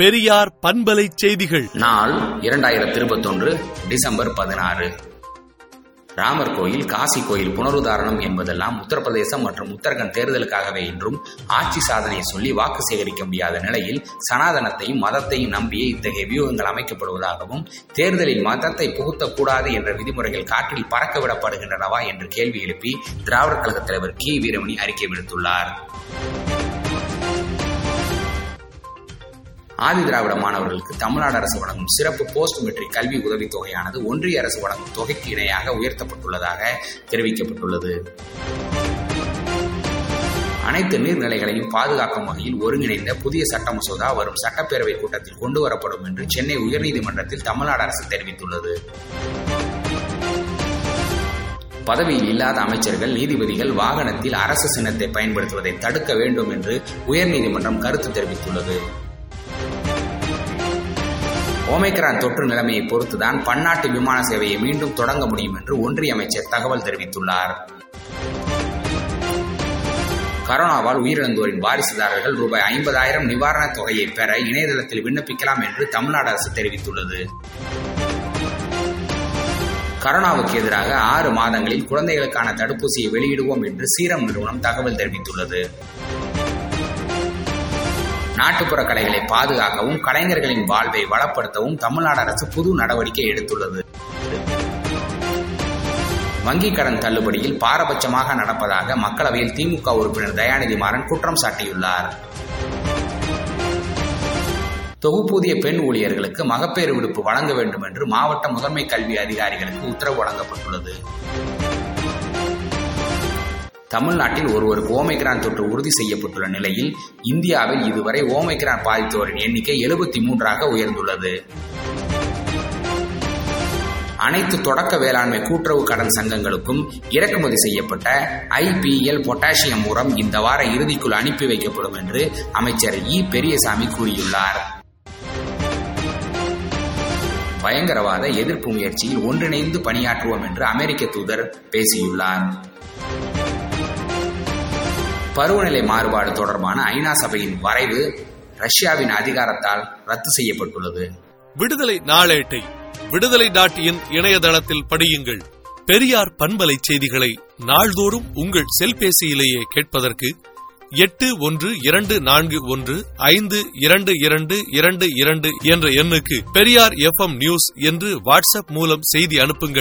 பெரியார் பண்பலை செய்திகள். நாள் இரண்டாயிரத்தி இருபத்தொன்று டிசம்பர் பதினாறு. ராமர் கோயில் காசி கோயில் புனருதாரணம் என்பதெல்லாம் உத்தரப்பிரதேசம் மற்றும் உத்தரகண்ட் தேர்தலுக்காகவே என்றும் ஆட்சி சாதனையை சொல்லி வாக்கு சேகரிக்க முடியாத நிலையில் சனாதனத்தையும் மதத்தையும் நம்பியே இத்தகைய வியூகங்கள் அமைக்கப்படுவதாகவும் தேர்தலில் மதத்தை புகுத்தக்கூடாது என்ற விதிமுறைகள் காற்றில் பறக்க விடப்படுகின்றனவா என்று கேள்வி எழுப்பி திராவிடர் கழக தலைவர் கி. வீரமணி அறிக்கை விடுத்துள்ளார். ஆதி திராவிட மாணவர்களுக்கு தமிழ்நாடு அரசு வழங்கும் சிறப்பு போஸ்ட் மெட்ரிக் கல்வி உதவித் தொகையானது ஒன்றிய அரசு வழங்கும் தொகைக்கு இணையாக உயர்த்தப்பட்டுள்ளதாக தெரிவிக்கப்பட்டுள்ளது. அனைத்து நீர்நிலைகளையும் பாதுகாக்கும் வகையில் ஒருங்கிணைந்த புதிய சட்ட மசோதா வரும் சட்டப்பேரவை கூட்டத்தில் கொண்டு வரப்படும் என்று சென்னை உயர்நீதிமன்றத்தில் தமிழ்நாடு அரசு தெரிவித்துள்ளது. பதவியில் இல்லாத அமைச்சர்கள் நீதிபதிகள் வாகனத்தில் அரசு சின்னத்தை பயன்படுத்துவதை தடுக்க வேண்டும் என்று உயர்நீதிமன்றம் கருத்து தெரிவித்துள்ளது. ஓமைக்ரான் தொற்று நிலைமையை பொறுத்துதான் பன்னாட்டு விமான சேவையை மீண்டும் தொடங்க முடியும் என்று ஒன்றிய அமைச்சர் தகவல் தெரிவித்துள்ளார். கரோனாவால் உயிரிழந்தோரின் வாரிசுதாரர்கள் ரூபாய் ஐம்பதாயிரம் நிவாரணத் தொகையை பெற இணையதளத்தில் விண்ணப்பிக்கலாம் என்று தமிழ்நாடு அரசு தெரிவித்துள்ளது. கரோனாவுக்கு எதிராக ஆறு மாதங்களில் குழந்தைகளுக்கான தடுப்பூசியை வெளியிடுவோம் என்று சீரம் நிறுவனம் தகவல் தெரிவித்துள்ளது. நாட்டுப்புற கலைகளை பாதுகாக்கவும் கலைஞர்களின் வாழ்வை வளப்படுத்தவும் தமிழ்நாடு அரசு புது நடவடிக்கை எடுத்துள்ளது. வங்கிக் கடன் தள்ளுபடியில் பாரபட்சமாக நடப்பதாக மக்களவையில் திமுக உறுப்பினர் தயாநிதி மாறன் குற்றம் சாட்டியுள்ளார். தொகுப்பூதிய பெண் ஊழியர்களுக்கு மகப்பேறு விடுப்பு வழங்க வேண்டும் என்று மாவட்ட முதன்மை கல்வி அதிகாரிகளுக்கு உத்தரவு வழங்கப்பட்டுள்ளது. தமிழ்நாட்டில் ஒருவருக்கு ஓமைக்ரான் தொற்று உறுதி செய்யப்பட்டுள்ள நிலையில் இந்தியாவில் இதுவரை ஓமைக்ரான் பாதித்தோரின் எண்ணிக்கை எழுபத்தி மூன்றாக உயர்ந்துள்ளது. அனைத்து தொடக்க வேளாண்மை கூட்டுறவு கடன் சங்கங்களுக்கும் இறக்குமதி செய்யப்பட்ட ஐபிஎல் பொட்டாசியம் உரம் இந்த வார இறுதிக்குள் அனுப்பி வைக்கப்படும் என்று அமைச்சர் இ. பெரியசாமி கூறியுள்ளார். பயங்கரவாத எதிர்ப்பு முயற்சியில் ஒன்றிணைந்து பணியாற்றுவோம் என்று அமெரிக்க தூதர் பேசியுள்ளார். பருவநிலை மாறுபாடு தொடர்பான ஐநா சபையின் வரைவு ரஷ்யாவின் அதிகாரத்தால் ரத்து செய்யப்பட்டுள்ளது. விடுதலை நாளேட்டை விடுதலை நாட்டியின் இணையதளத்தில் படியுங்கள். பெரியார் பண்பலை செய்திகளை நாள்தோறும் உங்கள் செல்பேசியிலேயே கேட்பதற்கு எட்டு ஒன்று இரண்டு நான்கு ஒன்று ஐந்து இரண்டு இரண்டு இரண்டு இரண்டு என்ற எண்ணுக்கு பெரியார் எஃப் நியூஸ் என்று வாட்ஸ்அப் மூலம் செய்தி அனுப்புங்கள்.